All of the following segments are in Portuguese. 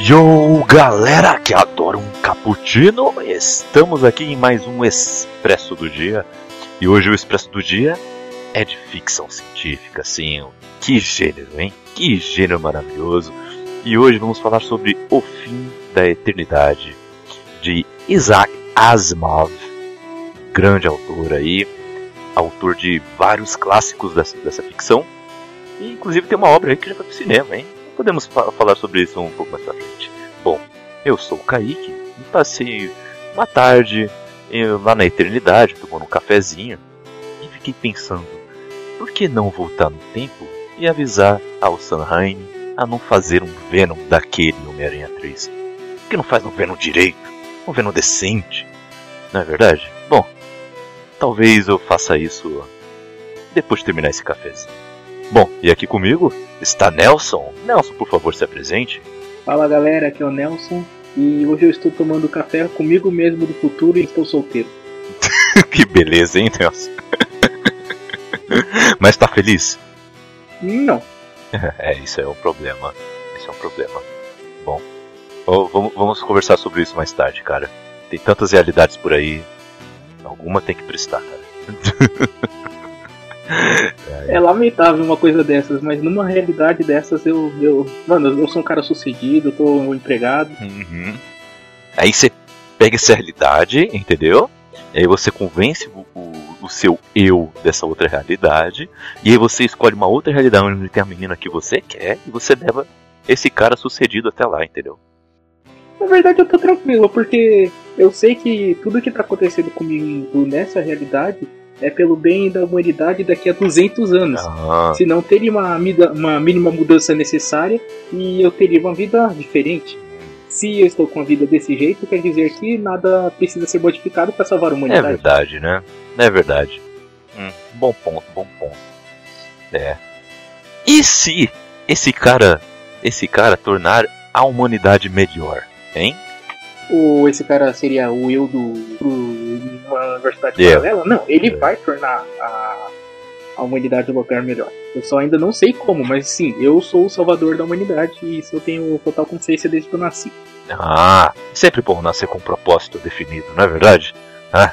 Yo, galera que adora um cappuccino, estamos aqui em mais um Expresso do Dia. E hoje o Expresso do Dia é de ficção científica, sim. Que gênero, hein? Que gênero maravilhoso. E hoje vamos falar sobre O Fim da Eternidade, de Isaac Asimov, grande autor aí, autor de vários clássicos dessa, dessa ficção. E inclusive tem uma obra aí que já foi pro cinema, hein? Podemos fa falar sobre isso um pouco mais pra frente. Bom, eu sou o Kaique e passei uma tarde lá na eternidade, tomando um cafezinho, e fiquei pensando, por que não voltar no tempo e avisar ao Sanheim a não fazer um Venom daquele Homem-Aranha 3? Por que não faz um Venom direito? Um Venom decente? Não é verdade? Bom, talvez eu faça isso depois de terminar esse cafezinho. Bom, e aqui comigo está Nelson. Nelson, por favor, se apresente. Fala galera, aqui é o Nelson e hoje eu estou tomando café comigo mesmo do futuro e estou solteiro. que beleza, hein, Nelson? Mas tá feliz? Não. É, isso é um problema. Isso é um problema. Bom, vamos, vamos conversar sobre isso mais tarde, cara. Tem tantas realidades por aí. Alguma tem que prestar, cara. É lamentável uma coisa dessas, mas numa realidade dessas eu. eu mano, eu sou um cara sucedido, tô empregado. Uhum. Aí você pega essa realidade, entendeu? E aí você convence o, o, o, seu eu dessa outra realidade. E aí você escolhe uma outra realidade onde tem a menina que você quer e você leva esse cara sucedido até lá, entendeu? Na verdade eu tô tranquilo, porque eu sei que tudo que tá acontecendo comigo nessa realidade é pelo bem da humanidade daqui a 200 anos. Ah. Senão teria uma, uma mínima mudança necessária e eu teria uma vida diferente. Se eu estou com a vida desse jeito, quer dizer que nada precisa ser modificado para salvar a humanidade. É verdade, né? É verdade. Hum, bom ponto, bom ponto. É. E se esse cara, esse cara tornar a humanidade melhor, hein? Ou esse cara seria o eu do, do uma universidade yeah. paralela. Não, ele vai tornar a, a humanidade um lugar melhor. Eu só ainda não sei como, mas sim, eu sou o salvador da humanidade e isso eu tenho total consciência desde que eu nasci. Ah, sempre bom nascer com um propósito definido, não é verdade? Ah,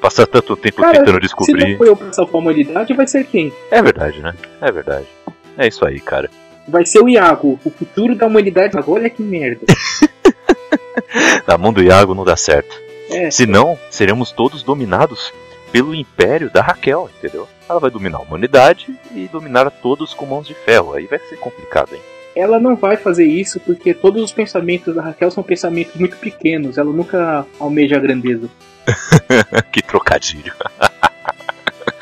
passar tanto tempo Cara, tentando descobrir. Se não foi eu pra salvar a humanidade, vai ser quem? É verdade, né? É verdade. É isso aí, cara. Vai ser o Iago, o futuro da humanidade. Agora olha que merda. Na mão do Iago não dá certo. É. Senão, seremos todos dominados pelo império da Raquel, entendeu? Ela vai dominar a humanidade e dominar a todos com mãos de ferro. Aí vai ser complicado, hein? Ela não vai fazer isso porque todos os pensamentos da Raquel são pensamentos muito pequenos. Ela nunca almeja a grandeza. que trocadilho.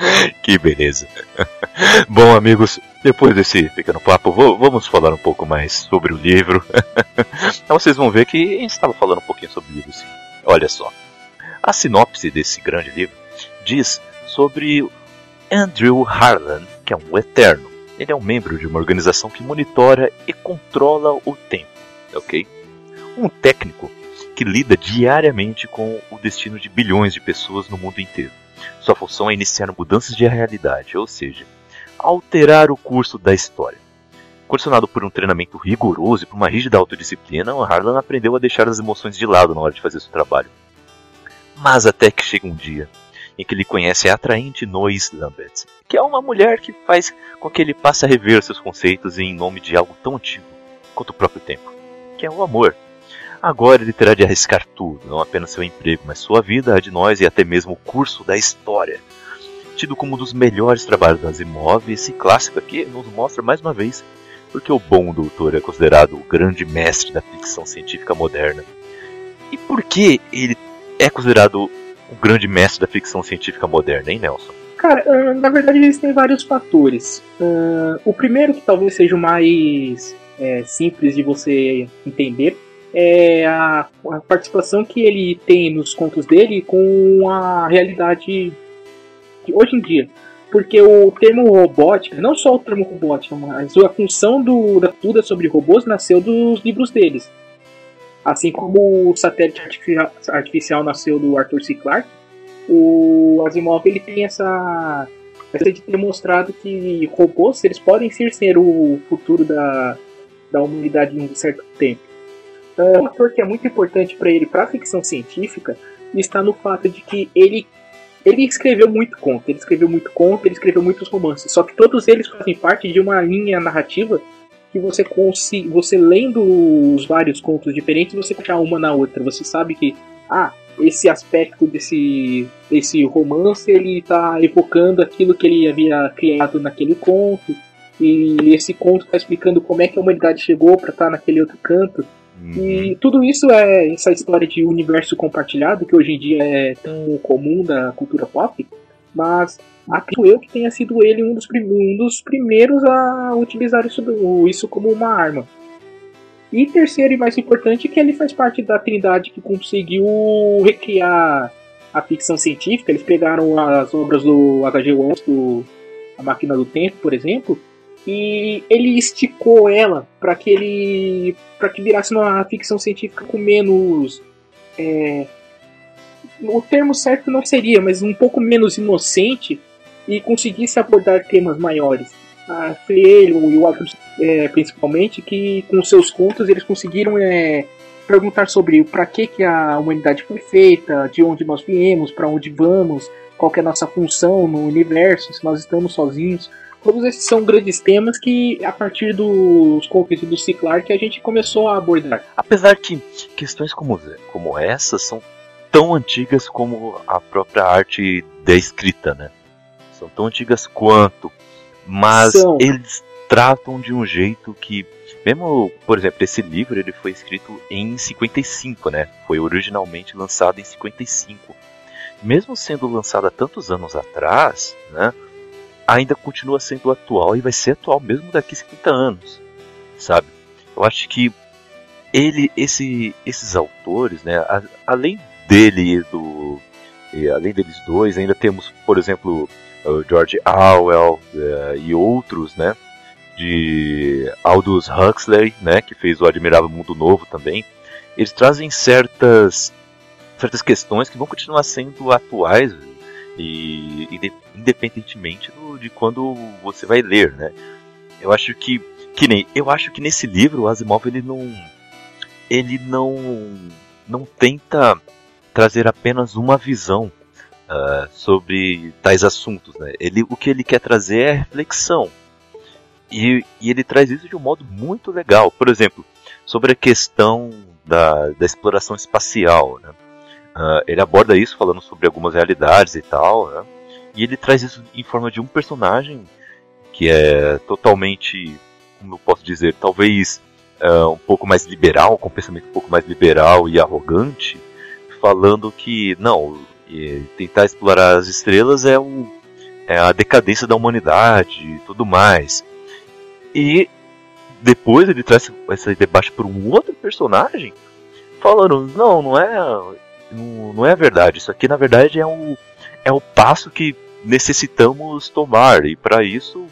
que beleza. Bom, amigos, depois desse pequeno papo, vamos falar um pouco mais sobre o livro. então vocês vão ver que a gente estava falando um pouquinho sobre o livro, sim. Olha só. A sinopse desse grande livro diz sobre Andrew Harlan, que é um eterno. Ele é um membro de uma organização que monitora e controla o tempo, ok? Um técnico que lida diariamente com o destino de bilhões de pessoas no mundo inteiro. Sua função é iniciar mudanças de realidade, ou seja, alterar o curso da história. Condicionado por um treinamento rigoroso e por uma rígida autodisciplina, Harlan aprendeu a deixar as emoções de lado na hora de fazer seu trabalho. Mas até que chega um dia em que ele conhece a atraente Nois Lambert, que é uma mulher que faz com que ele passe a rever seus conceitos em nome de algo tão antigo quanto o próprio tempo, que é o amor. Agora ele terá de arriscar tudo, não apenas seu emprego, mas sua vida, a de nós e até mesmo o curso da história. Tido como um dos melhores trabalhos das imóveis, esse clássico aqui nos mostra mais uma vez porque o bom doutor é considerado o grande mestre da ficção científica moderna. E por que ele é considerado o grande mestre da ficção científica moderna, hein, Nelson? Cara, ah, na verdade existem vários fatores. Uh, o primeiro, que talvez seja o mais é, simples de você entender, é a, a, participação que ele tem nos contos dele com a realidade de hoje em dia. Porque o termo robótica, não só o termo robótica, mas a função do, da tudo sobre robôs nasceu dos livros deles. Assim como o satélite artificial, artificial nasceu do Arthur C. Clarke, o Asimov ele tem essa essa de ter mostrado que robôs eles podem ser, ser o futuro da, da humanidade em um certo tempo. Um fator que é muito importante para ele, para ficção científica, está no fato de que ele ele escreveu muito conto, ele escreveu muito conto, ele escreveu muitos romances. Só que todos eles fazem parte de uma linha narrativa que você você lendo os vários contos diferentes, você colocar uma na outra. Você sabe que ah, esse aspecto desse desse romance ele está evocando aquilo que ele havia criado naquele conto e esse conto está explicando como é que a humanidade chegou para estar tá naquele outro canto. Uhum. E tudo isso é essa história de universo compartilhado, que hoje em dia é tão comum da cultura pop, mas acredito eu que tenha sido ele um dos, um dos primeiros a utilizar isso, isso como uma arma. E terceiro e mais importante, que ele faz parte da trindade que conseguiu recriar a ficção científica. Eles pegaram as obras do H.G. Wells, do A Máquina do Tempo, por exemplo, e ele esticou ela para que ele para que virasse uma ficção científica com menos é, o termo certo não seria, mas um pouco menos inocente e conseguisse abordar temas maiores. Foi ele e o Arthur, é, principalmente, que com seus contos eles conseguiram é, perguntar sobre para que, que a humanidade foi feita, de onde nós viemos, para onde vamos, qual é a nossa função no universo, se nós estamos sozinhos. Todos esses são grandes temas que, a partir dos contos do Ciclar, que a gente começou a abordar. Apesar que questões como, como essas são tão antigas como a própria arte da escrita, né? São tão antigas quanto, mas são. eles tratam de um jeito que, mesmo, por exemplo, esse livro ele foi escrito em 55, né? Foi originalmente lançado em 55. Mesmo sendo lançado há tantos anos atrás, né? Ainda continua sendo atual e vai ser atual mesmo daqui a 50 anos, sabe? Eu acho que ele, esse, esses autores, né, a, além dele e do, e além deles dois, ainda temos, por exemplo, George Orwell uh, e outros, né, de Aldous Huxley, né, que fez o Admirável Mundo Novo também. Eles trazem certas certas questões que vão continuar sendo atuais e independentemente do, de quando você vai ler, né? Eu acho que que nem eu acho que nesse livro o Asimov ele não ele não não tenta trazer apenas uma visão uh, sobre tais assuntos, né? Ele o que ele quer trazer é reflexão e, e ele traz isso de um modo muito legal. Por exemplo, sobre a questão da, da exploração espacial, né? Uh, ele aborda isso falando sobre algumas realidades e tal, né? E ele traz isso em forma de um personagem que é totalmente, como eu posso dizer, talvez uh, um pouco mais liberal, com um pensamento um pouco mais liberal e arrogante, falando que não, tentar explorar as estrelas é, o, é a decadência da humanidade e tudo mais. E depois ele traz esse debate por um outro personagem, falando, não, não é não, não é verdade. Isso aqui, na verdade, é o, é o passo que necessitamos tomar. E para isso,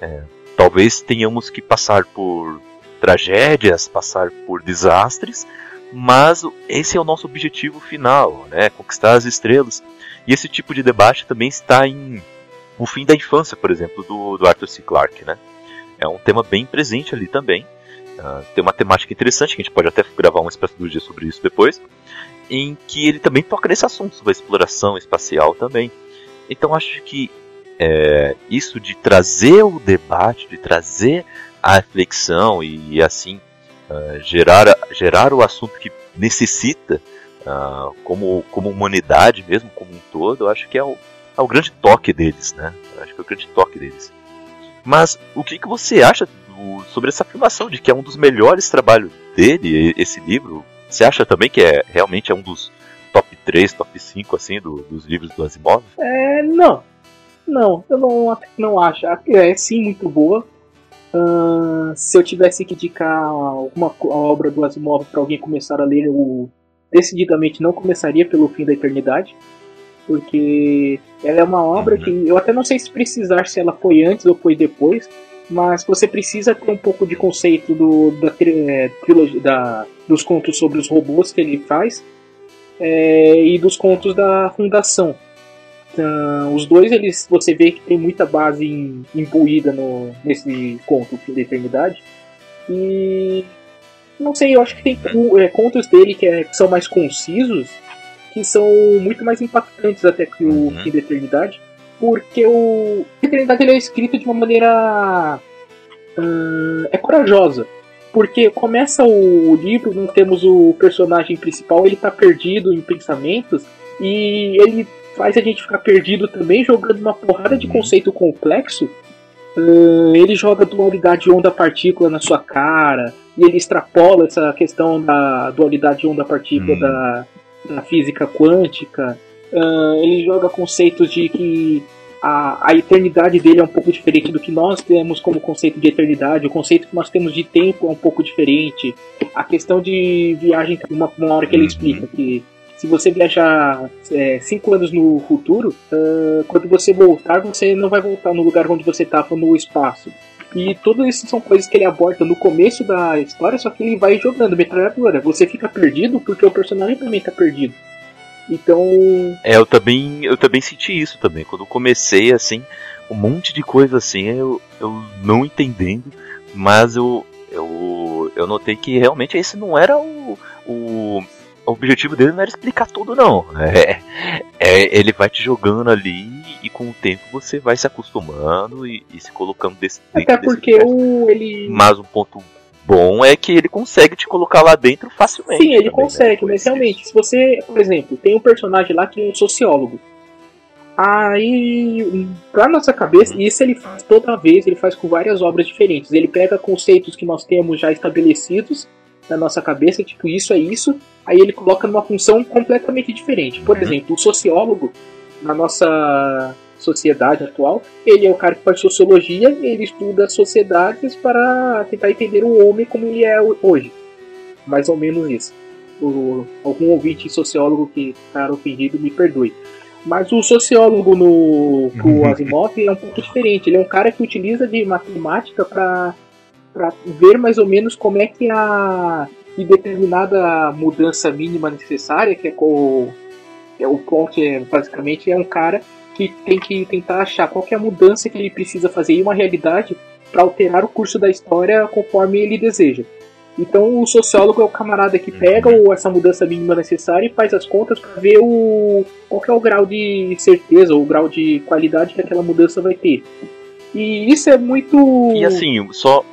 é, talvez tenhamos que passar por tragédias, passar por desastres, mas esse é o nosso objetivo final, né? Conquistar as estrelas. E esse tipo de debate também está em O Fim da Infância, por exemplo, do, do Arthur C. Clarke, né? É um tema bem presente ali também. Uh, tem uma temática interessante que a gente pode até gravar uma espécie de dia sobre isso depois em que ele também toca nesse assunto sobre a exploração espacial também. Então acho que é, isso de trazer o debate, de trazer a reflexão e, e assim uh, gerar, gerar o assunto que necessita uh, como, como humanidade mesmo, como um todo, eu acho que é o, é o grande toque deles, né? Eu acho que é o grande toque deles. Mas o que, que você acha do, sobre essa afirmação de que é um dos melhores trabalhos dele, esse livro, você acha também que é realmente é um dos top 3, top 5 assim do, dos livros do Asimov? É, não. Não, eu não, não acho. É sim muito boa. Uh, se eu tivesse que indicar alguma obra do Asimov para alguém começar a ler, eu decididamente não começaria pelo Fim da Eternidade, porque ela é uma obra uhum. que eu até não sei se precisar se ela foi antes ou foi depois, mas você precisa ter um pouco de conceito do, da, é, trilogia, da, dos contos sobre os robôs que ele faz é, e dos contos da Fundação. Então, os dois, eles, você vê que tem muita base imbuída no, nesse conto, da Eternidade. E Não sei, eu acho que tem é, contos dele que, é, que, são mais concisos, que são muito mais impactantes até que o uhum. Fim da Eternidade, porque o Eternidade ele é escrito de uma maneira. Uh, é corajosa. Porque começa o livro, nós temos o personagem principal, ele tá perdido em pensamentos, e ele faz a gente ficar perdido também, jogando uma porrada de conceito complexo. Uh, ele joga dualidade onda-partícula na sua cara, e ele extrapola essa questão da dualidade onda-partícula hum. da, da física quântica. Uh, ele joga conceitos de que a, a eternidade dele é um pouco diferente do que nós temos como conceito de eternidade, o conceito que nós temos de tempo é um pouco diferente. A questão de viagem, uma, uma hora que ele uhum. explica que se você viajar é, cinco anos no futuro, uh, quando você voltar, você não vai voltar no lugar onde você estava no espaço. E tudo isso são coisas que ele aborda no começo da história, só que ele vai jogando metralhadora. Você fica perdido porque o personagem também está perdido. Então. É, eu também, eu também senti isso também. Quando comecei, assim, um monte de coisa assim, eu, eu não entendendo, mas eu, eu, eu notei que realmente esse não era o, o, o objetivo dele não era explicar tudo, não. É, é, ele vai te jogando ali e com o tempo você vai se acostumando e, e se colocando desse Até porque o, ele. Mas um ponto bom é que ele consegue te colocar lá dentro facilmente. Sim, ele também, né? consegue, né? mas realmente, se você, por exemplo, tem um personagem lá que é um sociólogo. Aí, pra nossa cabeça, isso ele faz toda vez, ele faz com várias obras diferentes. Ele pega conceitos que nós temos já estabelecidos na nossa cabeça, tipo, isso é isso, aí ele coloca numa função completamente diferente. Por uhum. exemplo, o sociólogo, na nossa sociedade atual. Ele é o cara que faz sociologia, ele estuda sociedades para tentar entender o homem como ele é hoje. Mais ou menos isso. O, algum ouvinte sociólogo que está ofendido me perdoe. Mas o sociólogo no o Asimov é um pouco diferente. Ele é um cara que utiliza de matemática para ver mais ou menos como é que a que determinada mudança mínima necessária, que é o, é o plot, é, basicamente é um cara que tem que tentar achar qual é a mudança que ele precisa fazer em uma realidade para alterar o curso da história conforme ele deseja. Então o sociólogo é o camarada que pega uhum. essa mudança mínima necessária e faz as contas para ver o qual é o grau de certeza ou o grau de qualidade que aquela mudança vai ter. E isso é muito. E assim, só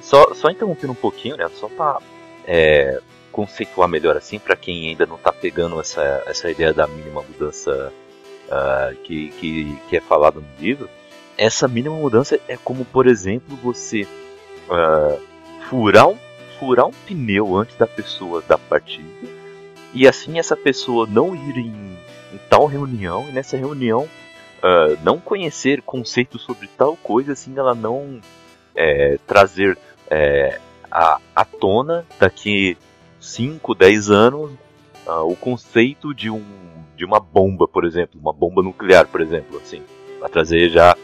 só, só interrompendo um pouquinho, né? Só para é, conceituar melhor assim para quem ainda não está pegando essa, essa ideia da mínima mudança uh, que, que, que é falado no livro, essa mínima mudança é como, por exemplo, você uh, furar, um, furar um pneu antes da pessoa da partida e assim essa pessoa não ir em, em tal reunião e nessa reunião uh, não conhecer conceitos sobre tal coisa, assim ela não é, trazer é, a, à tona daqui 5, 10 anos uh, o conceito de um de uma bomba, por exemplo, uma bomba nuclear, por exemplo, assim, para trazer já,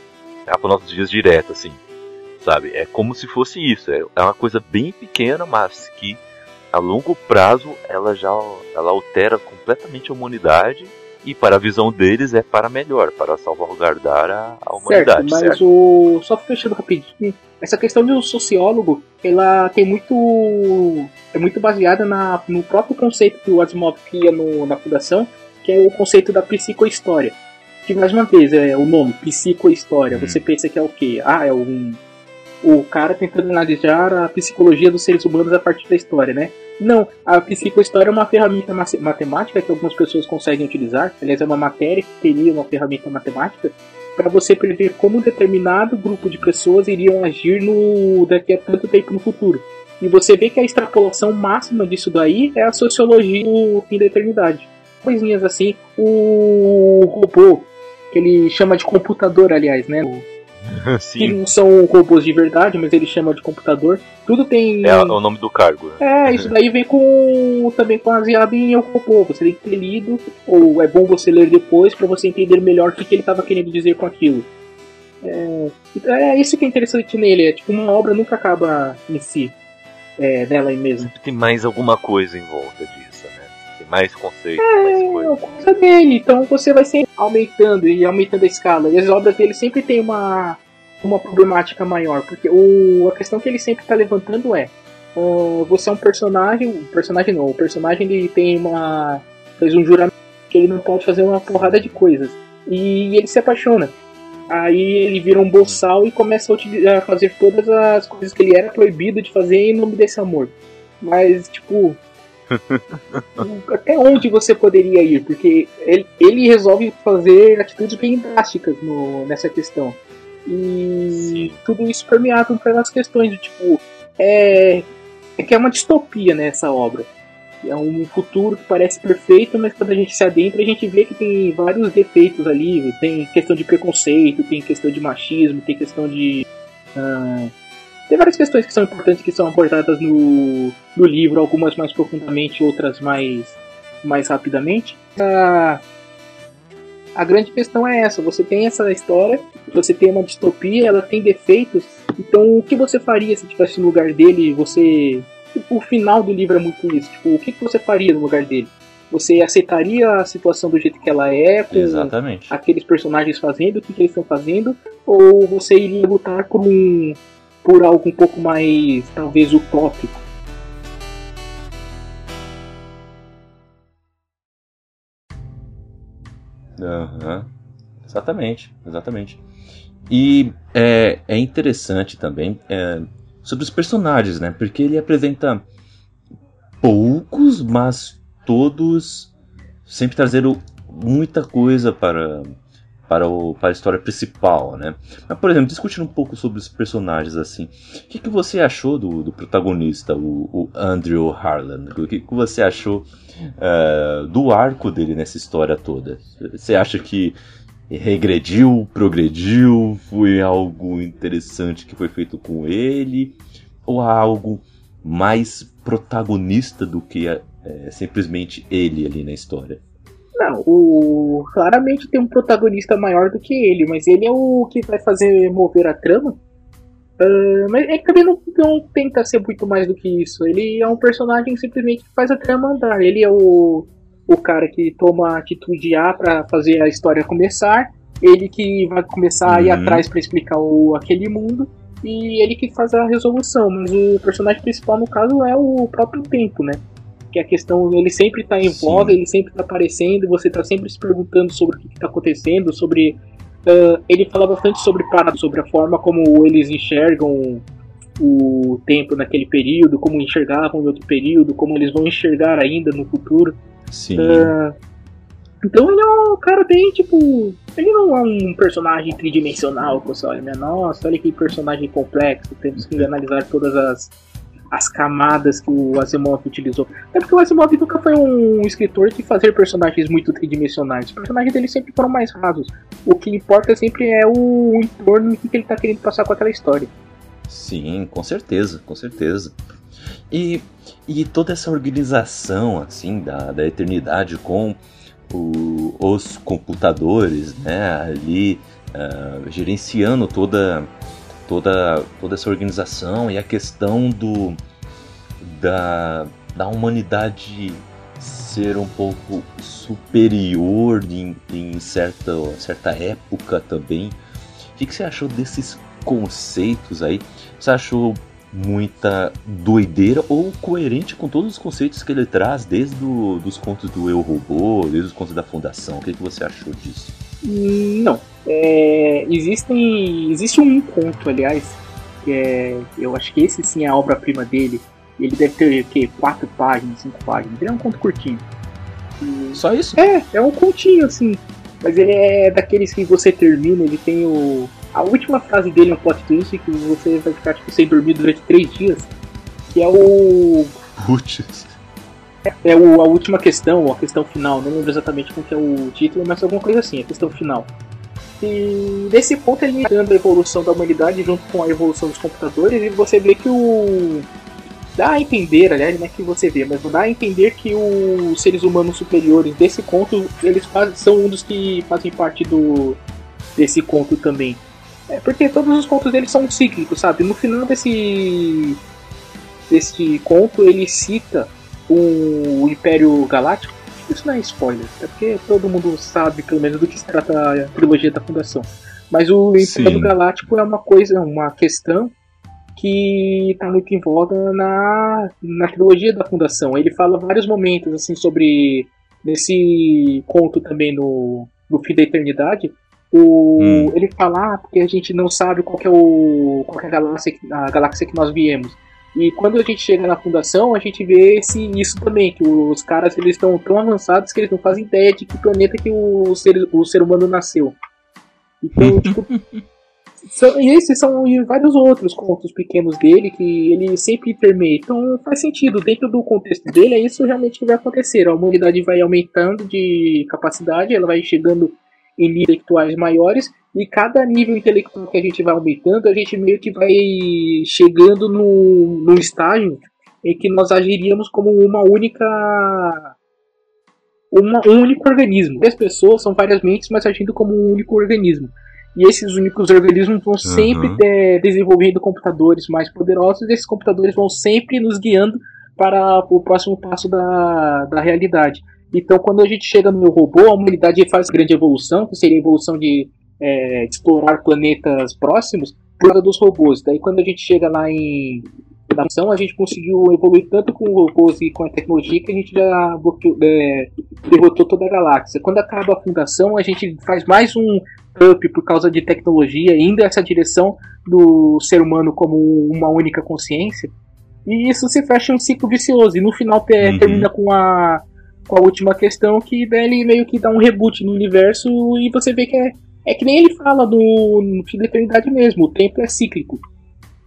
já para nossos dias direto, assim, sabe? É como se fosse isso, é, é uma coisa bem pequena, mas que a longo prazo ela já ela altera completamente a humanidade e para a visão deles é para melhor, para salvaguardar a, a humanidade. Certo, mas certo? o só fechando rapidinho, essa questão do sociólogo, ela tem muito é muito baseada na, no próprio conceito que o Asimov cria no, na fundação, que é o conceito da psicohistória. Que mais uma vez é o nome, psicohistória. Você pensa que é o quê? Ah, é um o cara tentando analisar a psicologia dos seres humanos a partir da história, né? Não, a psicohistória é uma ferramenta matemática que algumas pessoas conseguem utilizar. Aliás, é uma matéria que teria uma ferramenta matemática para você prever como um determinado grupo de pessoas iriam agir no daqui a tanto tempo no futuro. E você vê que a extrapolação máxima disso daí é a sociologia do fim da eternidade coisinhas assim. O robô, que ele chama de computador, aliás, né? Sim. Que não são robôs de verdade, mas ele chama de computador. Tudo tem. É, o nome do cargo. Né? É, isso daí vem com também com baseado em o robô. Você tem que ter lido, ou é bom você ler depois para você entender melhor o que, que ele estava querendo dizer com aquilo. É, é isso que é interessante nele, é tipo, uma obra nunca acaba em si. É, nela mesmo. Sempre tem mais alguma coisa em volta disso mais conceitos, é, mais coisas. É coisa dele, então você vai sempre aumentando e aumentando a escala. E as obras dele sempre tem uma, uma problemática maior, porque o, a questão que ele sempre está levantando é uh, você é um personagem, um personagem não, o personagem ele tem uma fez um juramento que ele não pode fazer uma porrada de coisas e ele se apaixona. Aí ele vira um boçal e começa a, utilizar, a fazer todas as coisas que ele era proibido de fazer em nome desse amor. Mas, tipo, até onde você poderia ir? Porque ele, ele resolve fazer atitudes bem drásticas no, nessa questão. E Sim. tudo isso permeado pelas questões de tipo. É, é que é uma distopia nessa né, obra. É um futuro que parece perfeito, mas quando a gente se adentra, a gente vê que tem vários defeitos ali. Tem questão de preconceito, tem questão de machismo, tem questão de. Uh, tem várias questões que são importantes que são abordadas no, no livro, algumas mais profundamente, outras mais, mais rapidamente. A, a grande questão é essa: você tem essa história, você tem uma distopia, ela tem defeitos, então o que você faria se estivesse no lugar dele? Você. O final do livro é muito isso. Tipo, o que você faria no lugar dele? Você aceitaria a situação do jeito que ela é, com Exatamente. aqueles personagens fazendo o que, que eles estão fazendo, ou você iria lutar por um por algo um pouco mais, talvez, utópico. Uhum. Exatamente, exatamente. E é, é interessante também é, sobre os personagens, né? Porque ele apresenta poucos, mas todos sempre trazendo muita coisa para para, o, para a história principal, né? Mas, por exemplo, discutindo um pouco sobre os personagens, assim, o que, que você achou do, do protagonista, o, o, Andrew Harlan? O que, que você achou uh, do arco dele nessa história toda? Você acha que regrediu, progrediu, foi algo interessante que foi feito com ele, ou algo mais protagonista do que é, simplesmente ele ali na história? Não, o claramente tem um protagonista maior do que ele, mas ele é o que vai fazer mover a trama. Uh, mas ele também não, não tenta ser muito mais do que isso. Ele é um personagem simplesmente que faz a trama andar. Ele é o, o cara que toma a atitude A para fazer a história começar. Ele que vai começar uhum. a ir uhum. atrás para explicar o, aquele mundo. E ele que faz a resolução. Mas o personagem principal, no caso, é o próprio tempo, né? Que a questão ele sempre está em voga, ele sempre está aparecendo, você está sempre se perguntando sobre o que está acontecendo, sobre uh, ele fala bastante sobre sobre a forma como eles enxergam o tempo naquele período, como enxergavam em outro período, como eles vão enxergar ainda no futuro. Sim. Uh, então ele é um cara bem, tipo. Ele não é um personagem tridimensional que você olha, né? Nossa, olha que personagem complexo, temos que analisar todas as as camadas que o Asimov utilizou. Até porque o Asimov nunca foi um escritor que fazia personagens muito tridimensionais. Os personagens dele sempre foram mais rasos. O que importa sempre é o entorno que ele está querendo passar com aquela história. Sim, com certeza, com certeza. E, e toda essa organização assim da, da eternidade com o, os computadores, né, ali uh, gerenciando toda toda, toda essa organização e a questão do da, da humanidade ser um pouco superior em, em certa, certa época também. O que, que você achou desses conceitos aí? Você achou muita doideira ou coerente com todos os conceitos que ele traz, desde do, dos contos do Eu Robô, desde os contos da Fundação? O que, que você achou disso? Não, é, existem, existe um conto, aliás, que é, eu acho que esse sim é a obra-prima dele. Ele deve ter que quatro páginas, cinco páginas. Ele é um conto curtinho. Só isso? É, é um continho assim. Mas ele é daqueles que você termina, ele tem o. A última frase dele é um plot twist que você vai ficar tipo, sem dormir durante três dias. Que é o. Putz. É, é o, a última questão, a questão final, não lembro exatamente qual que é o título, mas alguma coisa assim, a questão final. E nesse ponto ele dando a evolução da humanidade junto com a evolução dos computadores, e você vê que o. Dá a entender, aliás, não é que você vê, mas dá a entender que os seres humanos superiores desse conto, eles são um dos que fazem parte do desse conto também. É, porque todos os contos deles são cíclicos, sabe? No final desse desse conto ele cita o Império Galáctico isso não é spoiler, é porque todo mundo sabe, pelo menos, do que se trata a trilogia da Fundação. Mas o Império Galáctico é uma coisa, uma questão que está muito em voga na, na trilogia da Fundação. Ele fala vários momentos assim sobre nesse conto também no, no Fim da Eternidade. O, hum. Ele fala ah, porque a gente não sabe qual é, o, qual é a, galáxia, a galáxia que nós viemos. E quando a gente chega na fundação, a gente vê esse, isso também, que os caras eles estão tão avançados que eles não fazem ideia de que planeta que o ser, o ser humano nasceu. Então, tipo, são, e esses são e vários outros contos pequenos dele que ele sempre permeia. Então faz sentido, dentro do contexto dele, é isso realmente que vai acontecer. A humanidade vai aumentando de capacidade, ela vai chegando níveis intelectuais maiores, e cada nível intelectual que a gente vai aumentando, a gente meio que vai chegando no, num estágio em que nós agiríamos como uma única. Uma, um único organismo. As pessoas são várias mentes, mas agindo como um único organismo. E esses únicos organismos vão sempre uhum. de, desenvolvendo computadores mais poderosos, e esses computadores vão sempre nos guiando para o próximo passo da, da realidade. Então, quando a gente chega no robô, a humanidade faz grande evolução, que seria a evolução de, é, explorar planetas próximos, por causa dos robôs. Daí, quando a gente chega lá em na função, a gente conseguiu evoluir tanto com robôs e com a tecnologia que a gente já bloqueou, é, derrotou toda a galáxia. Quando acaba a fundação, a gente faz mais um up por causa de tecnologia, indo essa direção do ser humano como uma única consciência. E isso se fecha um ciclo vicioso. E no final uhum. termina com a com a última questão, que daí ele meio que dá um reboot no universo e você vê que é, é que nem ele fala no, no fim da eternidade mesmo, o tempo é cíclico.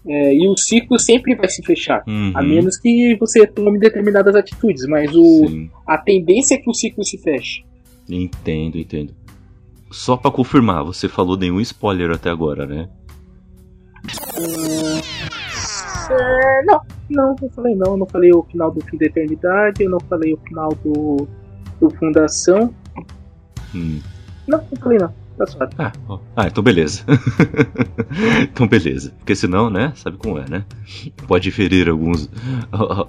É, e o ciclo sempre vai se fechar, uhum. a menos que você tome determinadas atitudes, mas o, a tendência é que o ciclo se feche. Entendo, entendo. Só para confirmar, você falou nenhum spoiler até agora, né? É, não, não, não falei não. Eu não falei o final do Fim da Eternidade, eu não falei o final do, do Fundação. Hum. Não, não falei não. Tá suave. Ah, ah, então beleza. então beleza. Porque senão, né? Sabe como é, né? Pode ferir alguns,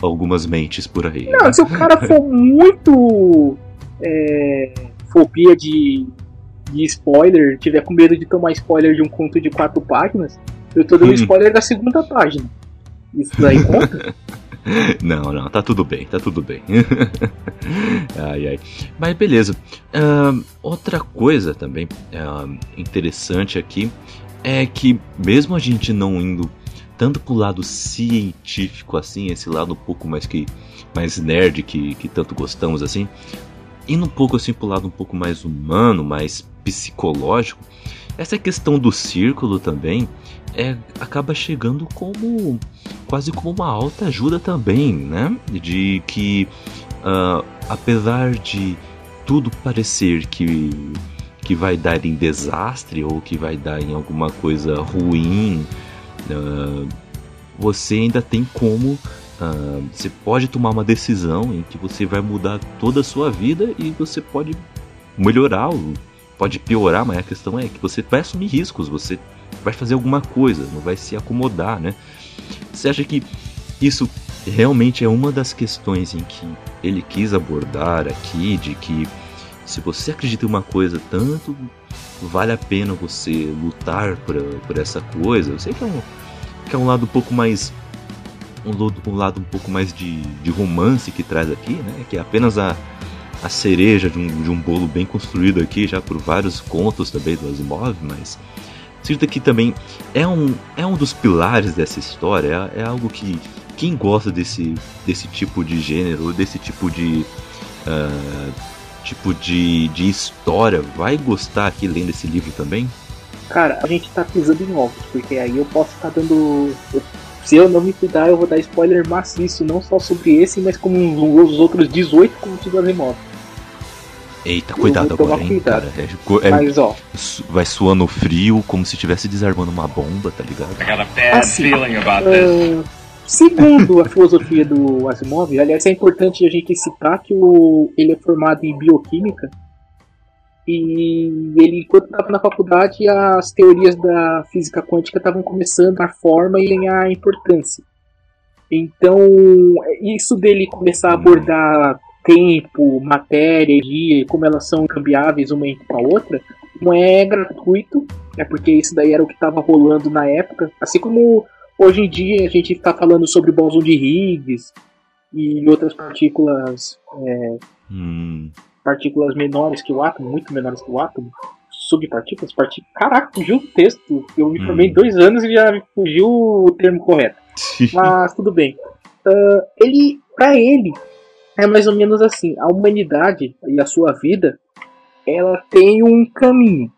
algumas mentes por aí. Não, né? se o cara for muito. É, fobia de, de spoiler, tiver com medo de tomar spoiler de um conto de quatro páginas, eu tô dando hum. spoiler da segunda página. Isso daí conta? Não, não, tá tudo bem, tá tudo bem. ai, ai. Mas beleza. Uh, outra coisa também uh, interessante aqui é que, mesmo a gente não indo tanto pro lado científico assim, esse lado um pouco mais que mais nerd que, que tanto gostamos assim, indo um pouco assim pro lado um pouco mais humano, mais psicológico, essa questão do círculo também é, acaba chegando como quase como uma alta ajuda também, né? De que uh, apesar de tudo parecer que que vai dar em desastre ou que vai dar em alguma coisa ruim, uh, você ainda tem como uh, você pode tomar uma decisão em que você vai mudar toda a sua vida e você pode melhorar, pode piorar, mas a questão é que você vai assumir riscos, você vai fazer alguma coisa, não vai se acomodar, né? Você acha que isso realmente é uma das questões em que ele quis abordar aqui, de que se você acredita em uma coisa tanto, vale a pena você lutar por, por essa coisa? Eu sei que é um, que é um lado um pouco mais. Um, um lado um pouco mais de, de romance que traz aqui, né? Que é apenas a, a cereja de um, de um bolo bem construído aqui, já por vários contos também do Asimov, mas Sinto que também é um, é um dos pilares dessa história, é, é algo que quem gosta desse, desse tipo de gênero, desse tipo de. Uh, tipo de, de história, vai gostar aqui lendo esse livro também? Cara, a gente tá pisando em ovos, porque aí eu posso estar tá dando. Se eu não me cuidar, eu vou dar spoiler maciço, não só sobre esse, mas como os outros 18 contos do Asimov. Eita, cuidado agora, hein, cuidado. cara. É, é, Mas, ó. Vai suando frio, como se estivesse desarmando uma bomba, tá ligado? I got a bad assim, feeling about uh, Segundo a filosofia do Asimov, aliás, é importante a gente citar que o, ele é formado em bioquímica. E ele, enquanto estava na faculdade, as teorias da física quântica estavam começando a forma e ganhar importância. Então, isso dele começar a abordar tempo, matéria, energia, como elas são cambiáveis uma entre a outra, não é gratuito, é porque isso daí era o que estava rolando na época. Assim como hoje em dia a gente está falando sobre bóson de Higgs e outras partículas é, Hum. partículas menores que o átomo, muito menores que o átomo, subpartículas, partículas. Caraca, fugiu o texto. Eu me formei Hum. dois anos e já fugiu o termo correto. Mas tudo bem. Ah, ele, para ele, é mais ou menos assim: a humanidade e a sua vida, ela tem um caminho.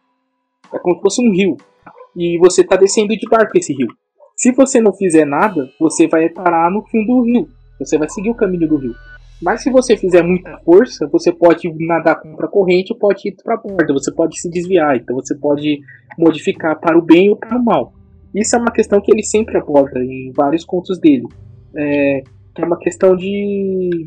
É como se fosse um rio. E você tá descendo de barco esse rio. Se você não fizer nada, você vai parar no fim do rio. Você vai seguir o caminho do rio. Mas se você fizer muita força, você pode nadar contra a corrente ou pode ir para a borda. Você pode se desviar. Então você pode modificar para o bem ou para o mal. Isso é uma questão que ele sempre aborda em vários contos dele. É, é uma questão de.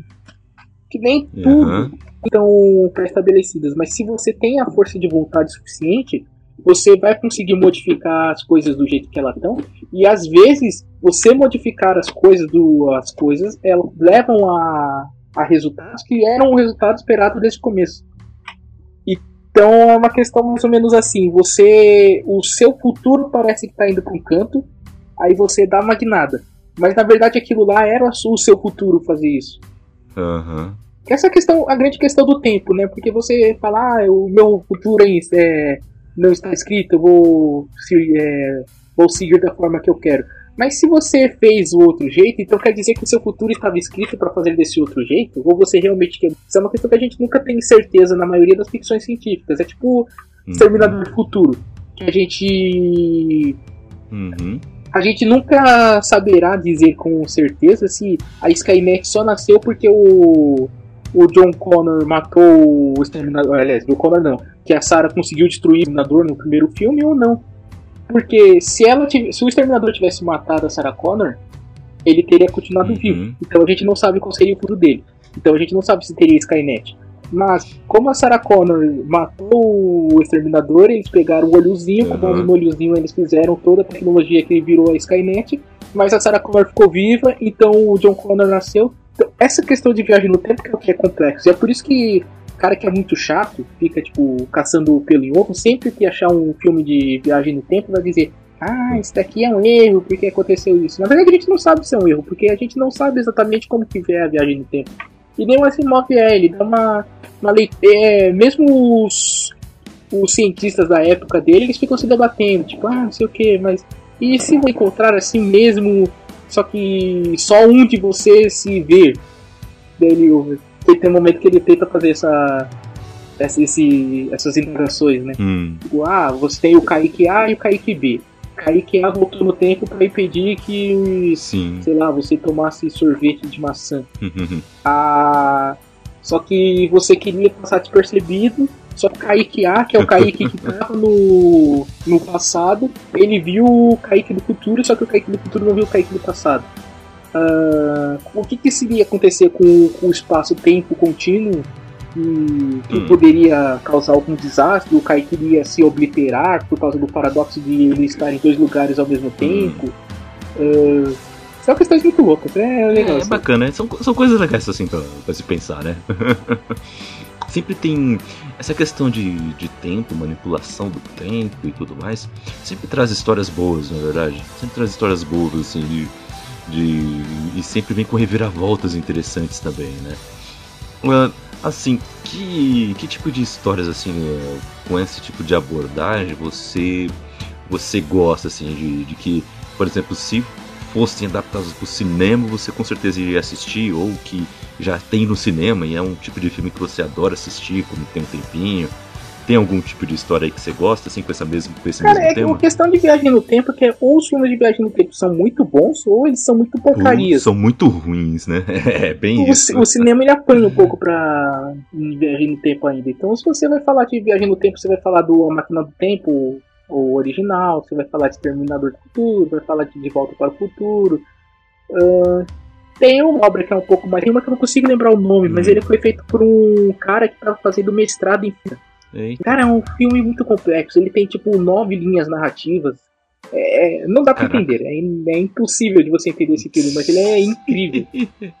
Que nem tudo Aham. estão pré-estabelecidas, mas se você tem a força de vontade suficiente, você vai conseguir modificar as coisas do jeito que elas estão, e às vezes você modificar as coisas do as coisas, elas levam a, a resultados que eram o resultado esperado desde o começo. Então é uma questão mais ou menos assim, você o seu futuro parece que está indo para um canto, aí você dá uma guinada. Mas na verdade aquilo lá era o seu futuro fazer isso. Aham. Essa é a questão, a grande questão do tempo, né? Porque você fala, ah, o meu futuro é, é, não está escrito, eu vou, se- é, vou seguir da forma que eu quero. Mas se você fez o outro jeito, então quer dizer que o seu futuro estava escrito para fazer desse outro jeito? Ou você realmente quer? Isso é uma questão que a gente nunca tem certeza na maioria das ficções científicas. É tipo Uhum. Exterminador do Futuro. Que a gente Uhum. A gente nunca saberá dizer com certeza se a Skynet só nasceu porque o, o John Connor matou o Exterminador. Aliás, John Connor não. Que a Sarah conseguiu destruir o Exterminador no primeiro filme ou não. Porque se, ela tive- se o Exterminador tivesse matado a Sarah Connor, ele teria continuado Uhum. vivo. Então a gente não sabe qual seria o futuro dele. Então a gente não sabe se teria Skynet. Mas, como a Sarah Connor matou o Exterminador, eles pegaram o olhozinho, com Uhum. base no olhozinho eles fizeram toda a tecnologia que virou a Skynet, mas a Sarah Connor ficou viva, então o John Connor nasceu. Então, essa questão de viagem no tempo que é o que é complexo. E é por isso que o cara que é muito chato, fica, tipo, caçando pelo em ovo, sempre que achar um filme de viagem no tempo, vai dizer ah, isso daqui é um erro, porque aconteceu isso. Na verdade, a gente não sabe se é um erro, porque a gente não sabe exatamente como que é a viagem no tempo. E nem o Asimov é, ele dá uma, uma leitura. É, mesmo os, os cientistas da época dele, eles ficam se debatendo, tipo, ah, não sei o que, mas. E se vou encontrar assim mesmo, só que só um de vocês se vê? Daí ele, tem um momento que ele tenta fazer essa. essa esse, essas indagações, né? Hum. Tipo, ah, você tem o Kaique A e o Kaique B. Kaique A voltou no tempo para impedir que, Sim. sei lá, você tomasse sorvete de maçã. Uhum. Ah, só que você queria passar despercebido. Só que o Kaique A, que é o Kaique que tava no, no passado, ele viu o Kaique do futuro, só que o Kaique do futuro não viu o Kaique do passado. Ah, o que, que seria acontecer com, com o espaço-tempo contínuo que, que Hum. poderia causar algum desastre? O Kaique iria se obliterar por causa do paradoxo de ele estar em dois lugares ao mesmo tempo? Ah, são questões muito loucas, é legal. É, é bacana, são, são coisas legais assim pra, pra se pensar, né? sempre tem essa questão de, de tempo, manipulação do tempo e tudo mais. Sempre traz histórias boas, na verdade. Sempre traz histórias boas, assim, de. de e sempre vem com reviravoltas interessantes também, né? Ah, assim, que, que tipo de histórias, assim, eh, com esse tipo de abordagem você, você gosta, assim, de, de que, por exemplo, se fossem adaptados para o cinema, você com certeza iria assistir, ou que já tem no cinema e é um tipo de filme que você adora assistir quando tem um tempinho. Tem algum tipo de história aí que você gosta, assim, com, essa mesmo, com esse Cara, mesmo é que a tema? questão de viagem no tempo é que ou os filmes de viagem no tempo são muito bons ou eles são muito porcarias. São muito ruins, né? É bem O, isso. o cinema ele apanha um pouco pra em viagem no tempo ainda. Então, se você vai falar de viagem no tempo, você vai falar do A Máquina do Tempo, o original, você vai falar de Terminador do Futuro, vai falar de De Volta para o Futuro. Ahn, tem uma obra que é um pouco mais. Tem uma que eu não consigo lembrar o nome, mas Hum. ele foi feito por um cara que estava fazendo mestrado em Cara, é um filme muito complexo. Ele tem, tipo, nove linhas narrativas. É, não dá pra Caraca. entender. É, é impossível de você entender esse filme, mas ele é incrível.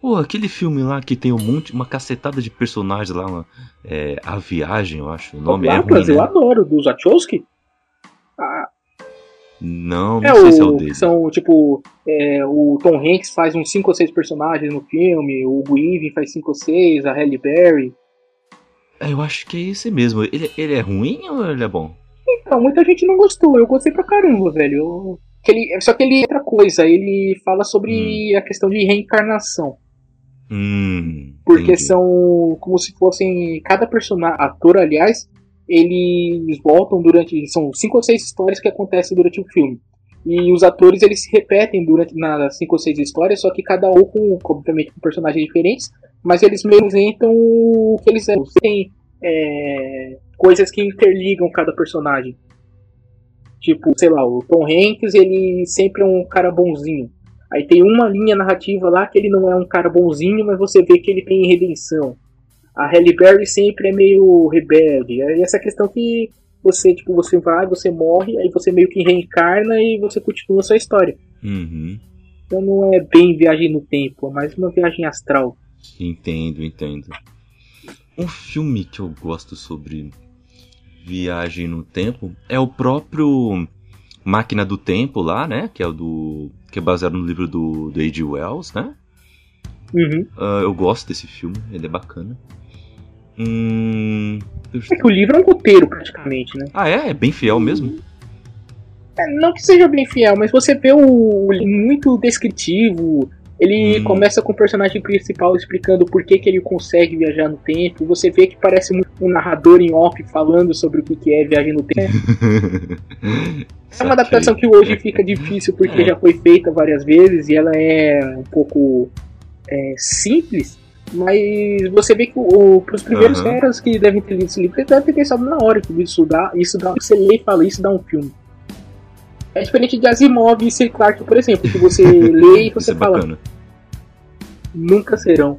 Pô, aquele filme lá que tem um monte, uma cacetada de personagens lá, uma- é, A Viagem, eu acho. O nome é ruim, Atlas, eu né? adoro, do Zachowski. Ah, Não, não É, sei o, se é o dele. são, tipo, é, o Tom Hanks faz uns 5 ou 6 personagens no filme, o Weaving faz 5 ou 6, a Halle Berry. É, eu acho que é esse mesmo. Ele, ele é ruim ou ele é bom? Então, muita gente não gostou, eu gostei pra caramba, velho. Eu- que ele, só que ele outra coisa, ele fala sobre a questão de reencarnação. Hum. Porque entendi. são como se fossem. Cada personagem, ator, aliás, eles voltam durante. São cinco ou seis histórias que acontecem durante o filme. E os atores eles se repetem durante nas cinco ou seis histórias, só que cada um com, obviamente, com personagens diferentes, mas eles representam o que eles são. Tem é, coisas que interligam cada personagem. Tipo, sei lá, o Tom Hanks, ele sempre é um cara bonzinho. Aí tem uma linha narrativa lá que ele não é um cara bonzinho, mas você vê que ele tem redenção. A Halle Berry sempre é meio rebelde. É essa questão que você, tipo, você vai, você morre, aí você meio que reencarna e você continua a sua história. Uhum. Então não é bem viagem no tempo, é mais uma viagem astral. Entendo, entendo. Um filme que eu gosto sobre viagem no tempo é o próprio Máquina do Tempo lá, né? Que é o do. que é baseado no livro do, do A.G. Wells, né? Uhum. Ah, eu gosto desse filme, ele é bacana. Hum. É que o livro é um roteiro, praticamente, né? Ah, é? É bem fiel mesmo? É, não que seja bem fiel, mas você vê o, muito descritivo. Ele Hum. começa com o personagem principal explicando por que, que ele consegue viajar no tempo. Você vê que parece muito um narrador em off falando sobre o que, que é viagem no tempo. É uma adaptação que hoje fica difícil porque É. já foi feita várias vezes e ela é um pouco é, simples. Mas você vê que os primeiros Aham. caras que devem ter lido esse livro, eles devem ter pensado na hora que isso dá, isso dá, você lê e fala, isso dá um filme. É diferente de Asimov e C. Clarke, por exemplo, que você lê e você é fala, bacana. nunca serão.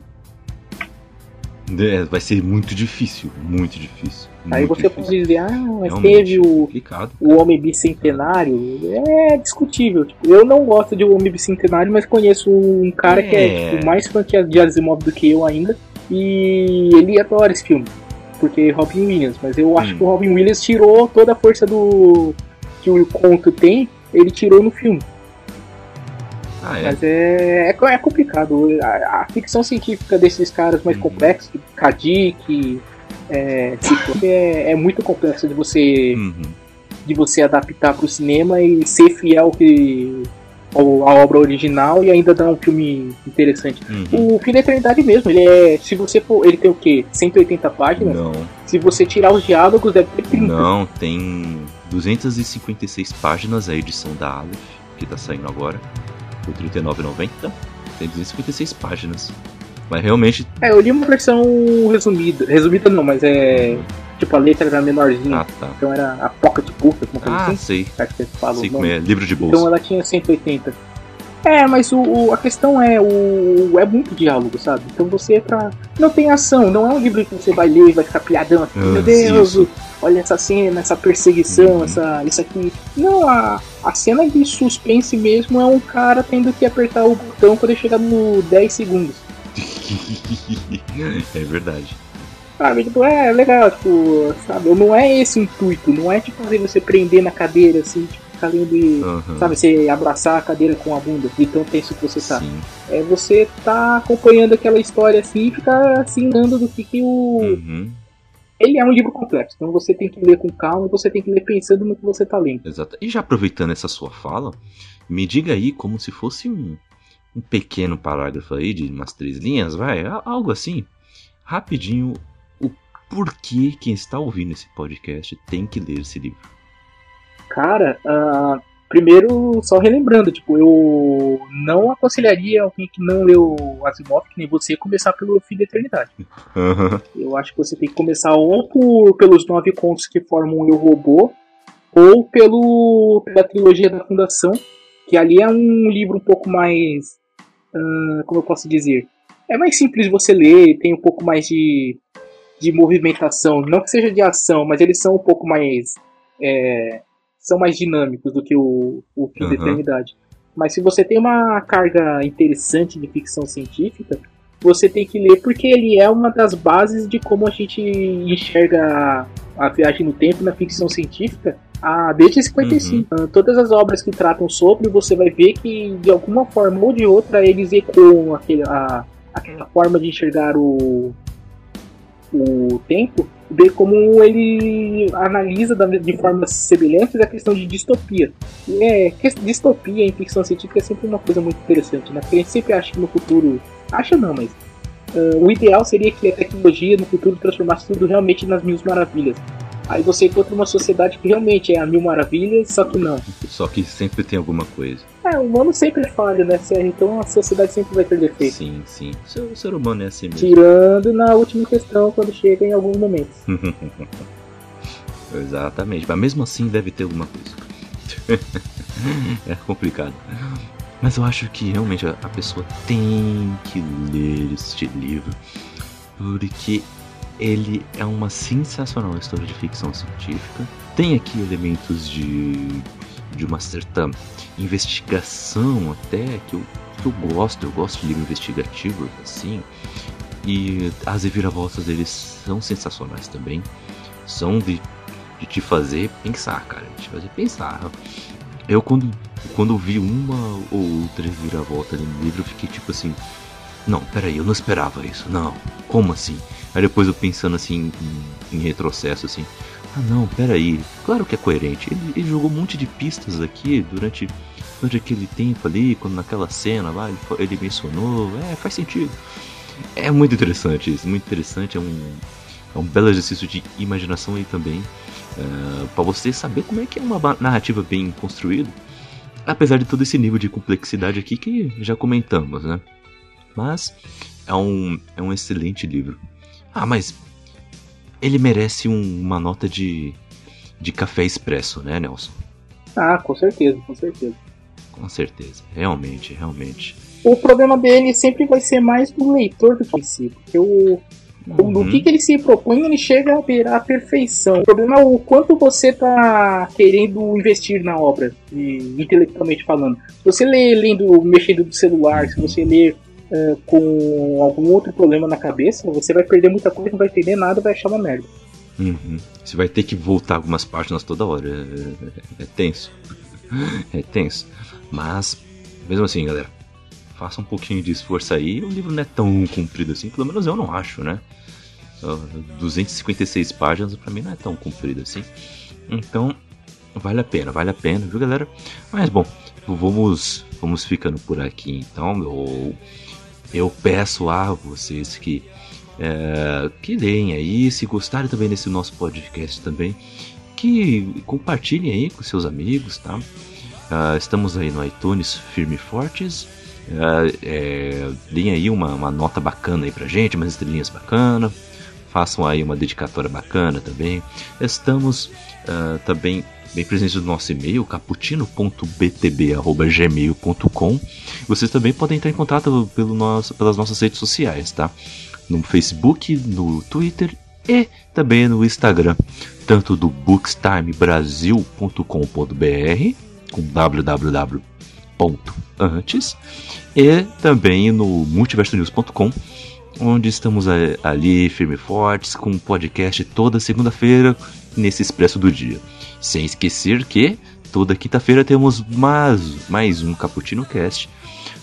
É, vai ser muito difícil, muito difícil. Aí muito você difícil. pode dizer, ah, mas Realmente, teve o, o Homem Bicentenário. É discutível. Tipo, eu não gosto de O Homem Bicentenário, mas conheço um cara que é É. tipo, mais fã que de Asimov do que eu ainda. E ele adora esse filme. Porque Robin Williams. Mas eu acho Hum. que o Robin Williams tirou toda a força do que o conto tem, ele tirou no filme. Ah, é? Mas é, é, é complicado. A, a ficção científica desses caras mais Uhum. complexos, tipo Kadik, é, tipo, é, é muito complexo de você Uhum. de você adaptar para o cinema e ser fiel que à obra original e ainda dar um filme interessante. Uhum. O Fim da Eternidade mesmo, ele é, se você for, ele tem o quê? 180 páginas? Não, Se você tirar os diálogos deve ter 30. não, tem 256 páginas a edição da Aleph, que tá saindo agora, por R$ 39,90. Tem 256 páginas. Mas realmente. É, eu li uma versão resumida, resumida não, mas é tipo a letra era menorzinha, Ah, tá. então era a Pocket Book, alguma coisa Ah, assim. sei. Acho que você fala o Sei como é. Livro de Então bolso. ela tinha 180. É, mas o, o- a questão é o é muito diálogo, sabe? Então você pra não tem ação, não é um livro que você vai ler e vai ficar pilhadão assim, Ah, meu Deus, isso. olha essa cena, essa perseguição, Uhum. essa isso aqui. Não, a, a cena de suspense mesmo é um cara tendo que apertar o botão quando ele chegar no 10 segundos. é verdade. Sabe, tipo, é legal, tipo, sabe, não é esse o intuito, não é tipo fazer você prender na cadeira assim, tipo, ficar lendo e. Aham. Sabe, você abraçar a cadeira com a bunda, de tão tenso que você tá. Sim. É você tá acompanhando aquela história assim e ficar assim dando do que, que o. Uhum. Ele é um livro complexo, então você tem que ler com calma e você tem que ler pensando no que você tá lendo. Exato. E já aproveitando essa sua fala, me diga aí como se fosse um, um pequeno parágrafo aí de umas três linhas, vai, algo assim, rapidinho, o porquê quem está ouvindo esse podcast tem que ler esse livro. Cara, ah, primeiro, só relembrando, tipo, eu não aconselharia alguém que não leu Asimov, que nem você, começar pelo Fim da Eternidade. Aham. Eu acho que você tem que começar ou por, pelos nove contos que formam o Eu Robô, ou pelo, pela trilogia da Fundação, que ali é um livro um pouco mais. ah, como eu posso dizer? É mais simples você ler, tem um pouco mais de, de movimentação. Não que seja de ação, mas eles são um pouco mais. é, são mais dinâmicos do que o, o Fim da Aham. Eternidade. Mas se você tem uma carga interessante de ficção científica, você tem que ler porque ele é uma das bases de como a gente enxerga a, a viagem no tempo na ficção científica Ah, desde 55. Uhum. Todas as obras que tratam sobre, você vai ver que de alguma forma ou de outra eles ecoam aquele, a, aquela forma de enxergar o, o tempo, ver como ele analisa de forma semelhante a questão de distopia. E é, distopia em ficção científica é sempre uma coisa muito interessante, né? Porque a gente sempre acha que no futuro. Acha não, mas. Uh, o ideal seria que a tecnologia no futuro transformasse tudo realmente nas mil maravilhas. Aí você encontra uma sociedade que realmente é a mil maravilhas, só que não. Só que sempre tem alguma coisa. É, o humano sempre falha, né? Então a sociedade sempre vai ter defeitos. Sim, sim. O ser humano é assim mesmo. Tirando na última questão, quando chega em alguns momentos. Exatamente. Mas mesmo assim deve ter alguma coisa. é complicado. Mas eu acho que realmente a pessoa tem que ler este livro. Porque ele é uma sensacional história de ficção científica. Tem aqui elementos de, de uma certa investigação até que eu, que eu gosto. Eu gosto de livros investigativos assim. E as reviravoltas deles são sensacionais também. São de, de te fazer pensar, cara. De te fazer pensar. Eu quando, quando vi uma ou outra reviravolta no livro, eu fiquei tipo assim. Não, peraí, eu não esperava isso. Não, como assim? Aí depois eu pensando assim, em, em retrocesso, assim. Ah não, peraí. Claro que é coerente. Ele, ele, jogou um monte de pistas aqui durante, durante aquele tempo ali, quando naquela cena lá ele, ele mencionou. É, faz sentido. É muito interessante isso, muito interessante. É um, é um belo exercício de imaginação aí também. É, para você saber como é que é uma narrativa bem construída. Apesar de todo esse nível de complexidade aqui que já comentamos, né? Mas é um, é um excelente livro. Ah, mas ele merece um, uma nota de, de café expresso, né, Nelson? Ah, com certeza, com certeza. Com certeza, realmente, realmente. O problema dele sempre vai ser mais do leitor do que em si, porque o, uhum. no que, que ele se propõe, ele chega a virar a perfeição. O problema é o quanto você tá querendo investir na obra, intelectualmente falando. Se você lê lendo, mexendo no celular, se você lê uh, com algum outro problema na cabeça, você vai perder muita coisa, não vai entender nada, vai achar uma merda. Uhum. Você vai ter que voltar algumas páginas toda hora. É, é, é tenso. É tenso. Mas, mesmo assim, galera, faça um pouquinho de esforço aí. O livro não é tão comprido assim, pelo menos eu não acho, né? 256 páginas para mim não é tão comprido assim. Então, vale a pena, vale a pena, viu, galera? Mas bom, vamos vamos ficando por aqui então. Eu eu peço a vocês que é, que deem aí, se gostarem também desse nosso podcast também, que compartilhem aí com seus amigos, tá? Uh, estamos aí no iTunes firme e fortes. Uh, é, deem aí uma, uma, nota bacana aí pra gente, umas estrelinhas bacana. Façam aí uma dedicatória bacana também. Estamos uh, também bem presentes no nosso e-mail, caputino.btb.gmail.com. Vocês também podem entrar em contato pelo nosso, pelas nossas redes sociais, tá? No Facebook, no Twitter e também no Instagram, tanto do bookstimebrasil.com.br com www.antes e também no multiversonews.com onde estamos ali firme e fortes com um podcast toda segunda-feira nesse expresso do dia. Sem esquecer que toda quinta-feira temos mais, mais um Cappuccino Cast,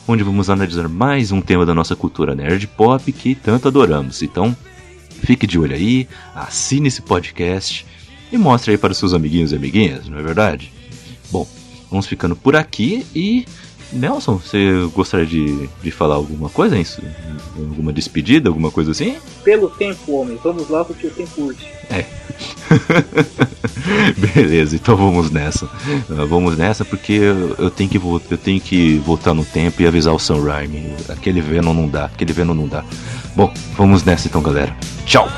onde vamos analisar mais um tema da nossa cultura nerd pop que tanto adoramos. Então, fique de olho aí, assine esse podcast e mostre aí para os seus amiguinhos e amiguinhas, não é verdade? Bom, vamos ficando por aqui e Nelson, você gostaria de, de falar alguma coisa? Isso? Alguma despedida, alguma coisa assim? Pelo tempo, homem, vamos lá porque o tempo urge. É. Beleza, então vamos nessa. Uh, vamos nessa porque eu tenho, que eu tenho que voltar no tempo e avisar o Sam Raimi. Aquele Venom não dá, aquele Venom não dá. Bom, vamos nessa então, galera. Tchau!